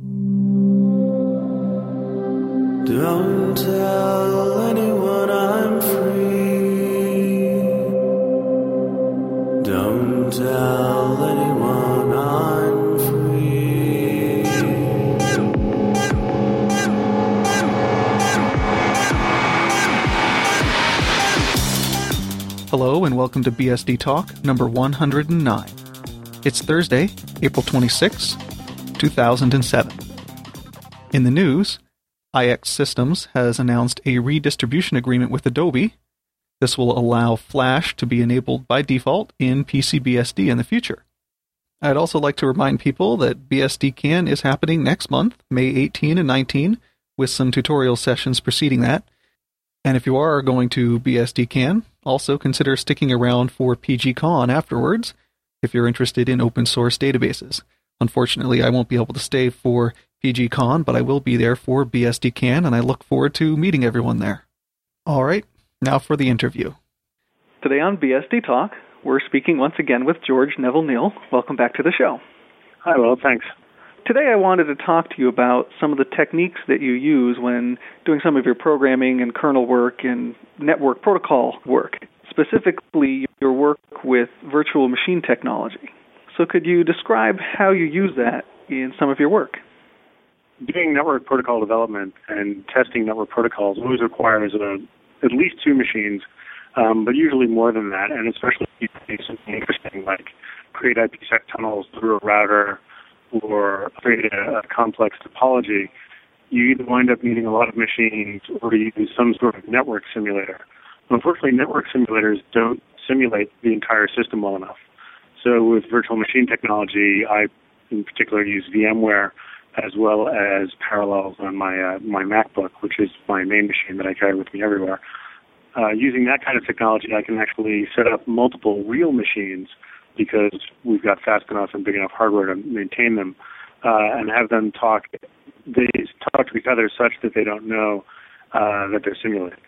Don't tell anyone I'm free. Don't tell anyone I'm free. Hello and welcome to BSD Talk number 109. It's Thursday, April 26, 2007. In the news, iXsystems has announced a redistribution agreement with Adobe. This will allow Flash to be enabled by default in PC-BSD in the future. I'd also like to remind people that BSDCan is happening next month, May 18 and 19, with some tutorial sessions preceding that. And if you are going to BSDCan, also consider sticking around for PGCon afterwards if you're interested in open source databases. Unfortunately, I won't be able to stay for PGCon, but I will be there for BSDCan, and I look forward to meeting everyone there. All right, now for the interview. Today on BSD Talk, we're speaking once again with George Neville-Neil. Welcome back to the show. Hi, well, thanks. Today, I wanted to talk to you about some of the techniques that you use when doing some of your programming and kernel work and network protocol work, specifically your work with virtual machine technology. So, could you describe how you use that in some of your work? Doing network protocol development and testing network protocols always requires a, at least two machines, um, but usually more than that, and especially if you do something interesting like create IPsec tunnels through a router or create a, a complex topology, you either wind up needing a lot of machines or you use some sort of network simulator. Unfortunately, network simulators don't simulate the entire system well enough. So with virtual machine technology, I in particular use VMware as well as Parallels on my uh, my MacBook, which is my main machine that I carry with me everywhere. Uh, using that kind of technology, I can actually set up multiple real machines because we've got fast enough and big enough hardware to maintain them, uh, and have them talk. They talk to each other such that they don't know uh, that they're simulated.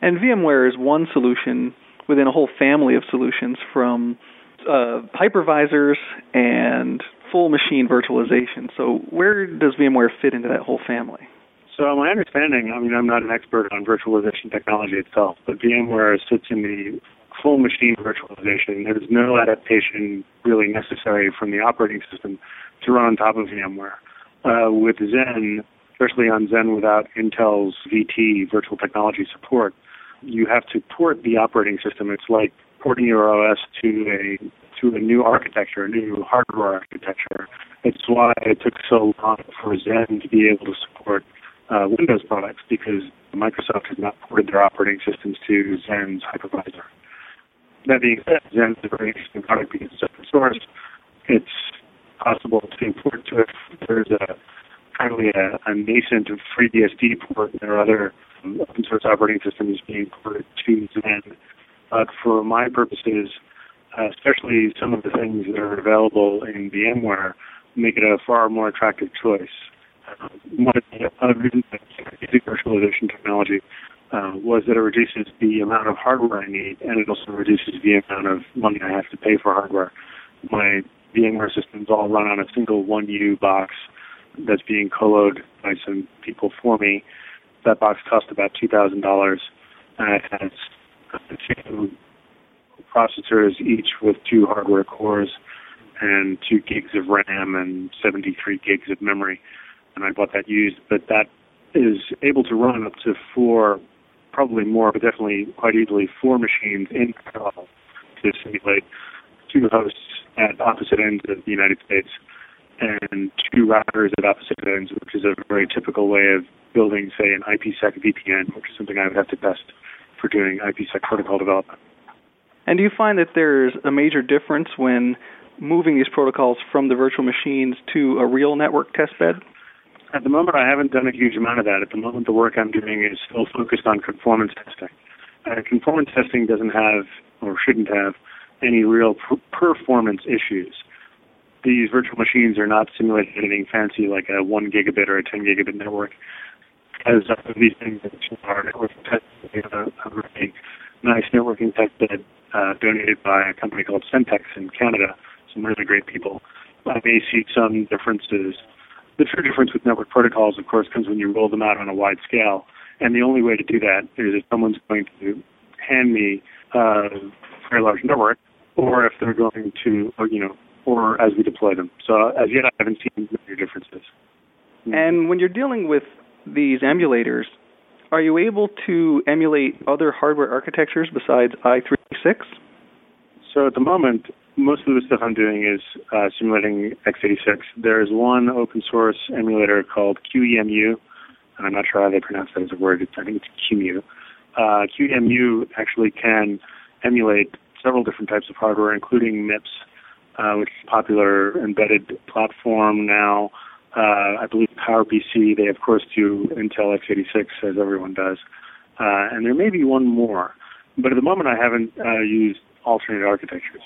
And VMware is one solution within a whole family of solutions from uh, hypervisors and full machine virtualization. So, where does VMware fit into that whole family? So, my understanding, I mean, I'm not an expert on virtualization technology itself, but VMware sits in the full machine virtualization. There's no adaptation really necessary from the operating system to run on top of VMware. Uh, with Xen, especially on Xen without Intel's VT virtual technology support, you have to port the operating system. It's like porting your OS to a to a new architecture, a new hardware architecture. It's why it took so long for Xen to be able to support uh, Windows products because Microsoft has not ported their operating systems to Xen's hypervisor. That being said, Xen is a very interesting product because it's open source. It's possible to import to it. There's a currently a, a nascent FreeBSD port. There are other um, open source operating systems being ported to Xen. But for my purposes, uh, especially some of the things that are available in VMware, make it a far more attractive choice. Uh, one of the other reasons that using virtualization technology uh, was that it reduces the amount of hardware I need, and it also reduces the amount of money I have to pay for hardware. My VMware systems all run on a single 1U box that's being coloed by some people for me. That box costs about $2,000, and it has two processors, each with two hardware cores and two gigs of RAM and 73 gigs of memory. And I bought that used, but that is able to run up to four, probably more, but definitely quite easily four machines in parallel to simulate two hosts at opposite ends of the United States and two routers at opposite ends, which is a very typical way of building, say, an IPsec VPN, which is something I would have to test for doing IPsec protocol development. And do you find that there's a major difference when moving these protocols from the virtual machines to a real network testbed? At the moment, I haven't done a huge amount of that. At the moment, the work I'm doing is still focused on conformance testing. Uh, conformance testing doesn't have, or shouldn't have, any real per- performance issues. These virtual machines are not simulating anything fancy like a 1 gigabit or a 10 gigabit network. As uh, these things that are networking we have a, a really nice networking test bed uh, donated by a company called Sentex in Canada. Some really great people. I may see some differences The true difference with network protocols, of course, comes when you roll them out on a wide scale. And the only way to do that is if someone's going to hand me a very large network, or if they're going to, or, you know, or as we deploy them. So as yet, I haven't seen major differences. And when you're dealing with these emulators, are you able to emulate other hardware architectures besides i386? So at the moment, most of the stuff I'm doing is uh, simulating x86. There's one open source emulator called QEMU, and I'm not sure how they pronounce that as a word. It's, I think it's QEMU. Uh, QEMU actually can emulate several different types of hardware, including MIPS, uh, which is a popular embedded platform now. Uh, I believe PowerPC, they of course do Intel x86 as everyone does. Uh, and there may be one more. But at the moment I haven't uh, used alternate architectures.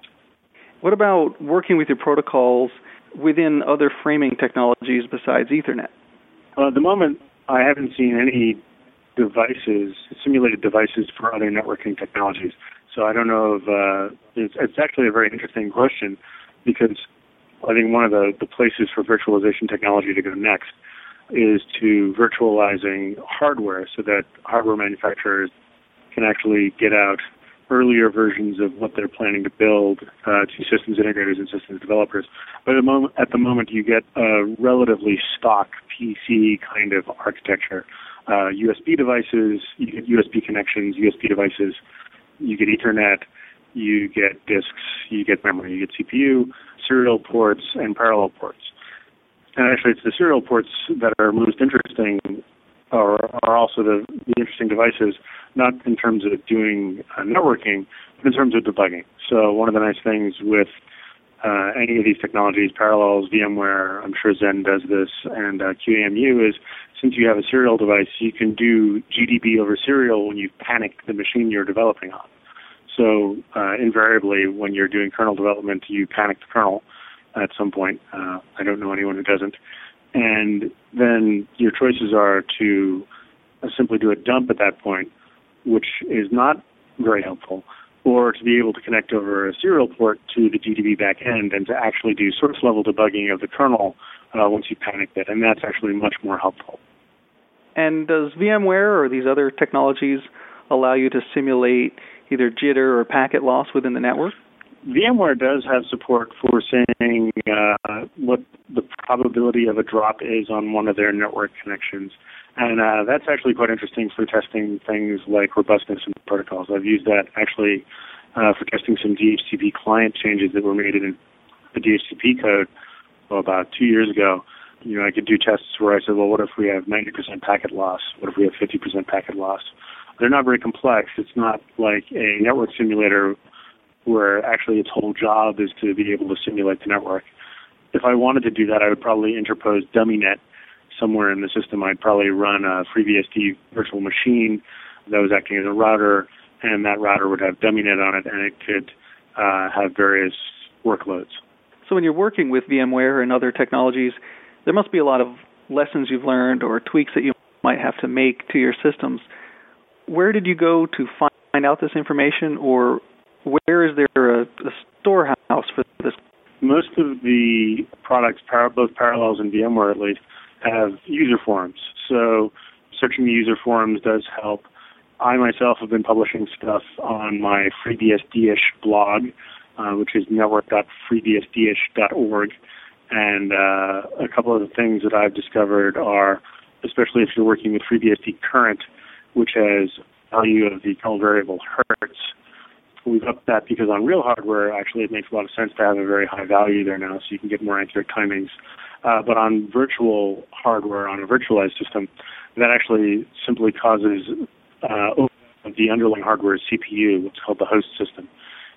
What about working with your protocols within other framing technologies besides Ethernet? Uh, at the moment, I haven't seen any devices, simulated devices for other networking technologies. So I don't know if uh, it's, it's actually a very interesting question because I think one of the, the places for virtualization technology to go next is to virtualizing hardware so that hardware manufacturers can actually get out earlier versions of what they're planning to build uh, to systems integrators and systems developers. But at the moment, at the moment you get a relatively stock PC kind of architecture. Uh, USB devices, you get USB connections, USB devices, you get Ethernet, you get disks, you get memory, you get CPU, serial ports, and parallel ports. And actually, it's the serial ports that are most interesting, or are also the, the interesting devices, not in terms of doing uh, networking, but in terms of debugging. So one of the nice things with uh, any of these technologies, Parallels, VMware, I'm sure Xen does this, and uh, QEMU is since you have a serial device, you can do GDB over serial when you panic the machine you're developing on. So uh, invariably, when you're doing kernel development, you panic the kernel at some point. Uh, I don't know anyone who doesn't. And then your choices are to uh, simply do a dump at that point, which is not very helpful, or to be able to connect over a serial port to the GDB backend and to actually do source level debugging of the kernel uh, once you panicked it. And that's actually much more helpful. And does VMware or these other technologies allow you to simulate either jitter or packet loss within the network? VMware does have support for saying uh, what the probability of a drop is on one of their network connections. And uh, that's actually quite interesting for testing things like robustness in protocols. I've used that actually uh, for testing some DHCP client changes that were made in the DHCP code well, about two years ago. You know, I could do tests where I said, well, what if we have 90% packet loss? What if we have 50% packet loss? They're not very complex. It's not like a network simulator where actually its whole job is to be able to simulate the network. If I wanted to do that, I would probably interpose DummyNet somewhere in the system. I'd probably run a FreeBSD virtual machine that was acting as a router, and that router would have DummyNet on it, and it could uh, have various workloads. So when you're working with VMware and other technologies, there must be a lot of lessons you've learned or tweaks that you might have to make to your systems where did you go to find out this information, or where is there a, a storehouse for this? Most of the products, both Parallels and VMware at least, have user forums. So searching the user forums does help. I myself have been publishing stuff on my FreeBSD-ish blog, uh, which is network.freebsdish.org. And uh, a couple of the things that I've discovered are, especially if you're working with FreeBSD Current, which has value of the kernel variable hertz. We've upped that because on real hardware, actually, it makes a lot of sense to have a very high value there now, so you can get more accurate timings. Uh, but on virtual hardware, on a virtualized system, that actually simply causes uh, the underlying hardware CPU, what's called the host system.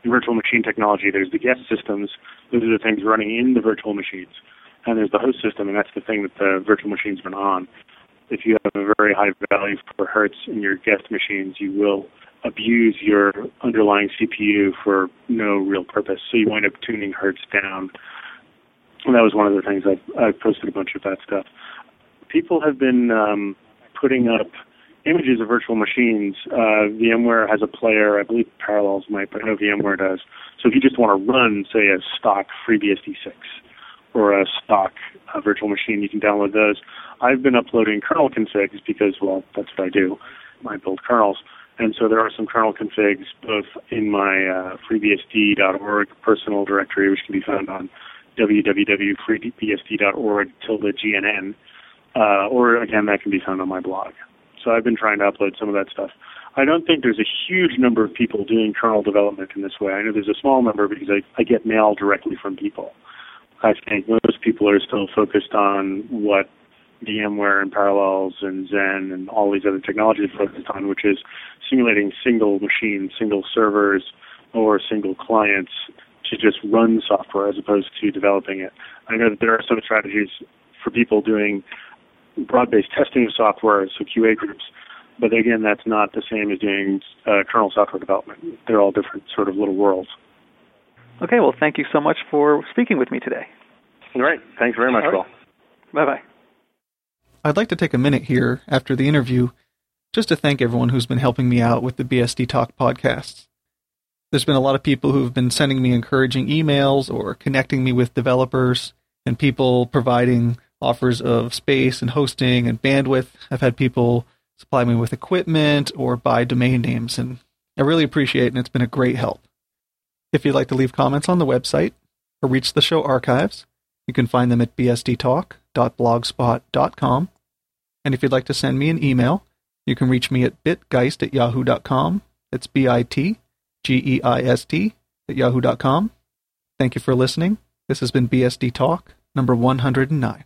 In virtual machine technology, there's the guest systems. Those are the things running in the virtual machines. And there's the host system, and that's the thing that the virtual machine's been on if you have a very high value for hertz in your guest machines, you will abuse your underlying CPU for no real purpose. So you wind up tuning hertz down. And that was one of the things I've, I've posted a bunch of that stuff. People have been um, putting up images of virtual machines. Uh, VMware has a player, I believe Parallels might, but I know VMware does. So if you just want to run, say, a stock FreeBSD 6 or a stock uh, virtual machine. You can download those. I've been uploading kernel configs because, well, that's what I do. I build kernels. And so there are some kernel configs both in my uh, freebsd.org personal directory, which can be found on www.freebsd.org tilde gnn, uh, or again, that can be found on my blog. So I've been trying to upload some of that stuff. I don't think there's a huge number of people doing kernel development in this way. I know there's a small number because I, I get mail directly from people. I think most people are still focused on what VMware and Parallels and Xen and all these other technologies are focused on, which is simulating single machines, single servers, or single clients to just run software as opposed to developing it. I know that there are some strategies for people doing broad-based testing of software, so QA groups, but again, that's not the same as doing uh, kernel software development. They're all different sort of little worlds. Okay, well, thank you so much for speaking with me today. All right. Thanks very much, right. Will. Bye bye. I'd like to take a minute here after the interview just to thank everyone who's been helping me out with the BSD Talk podcasts. There's been a lot of people who've been sending me encouraging emails or connecting me with developers and people providing offers of space and hosting and bandwidth. I've had people supply me with equipment or buy domain names, and I really appreciate it, and it's been a great help. If you'd like to leave comments on the website or reach the show archives, you can find them at bsdtalk.blogspot.com. And if you'd like to send me an email, you can reach me at bitgeist at yahoo.com. That's B I T G E I S T at yahoo.com. Thank you for listening. This has been BSD Talk number 109.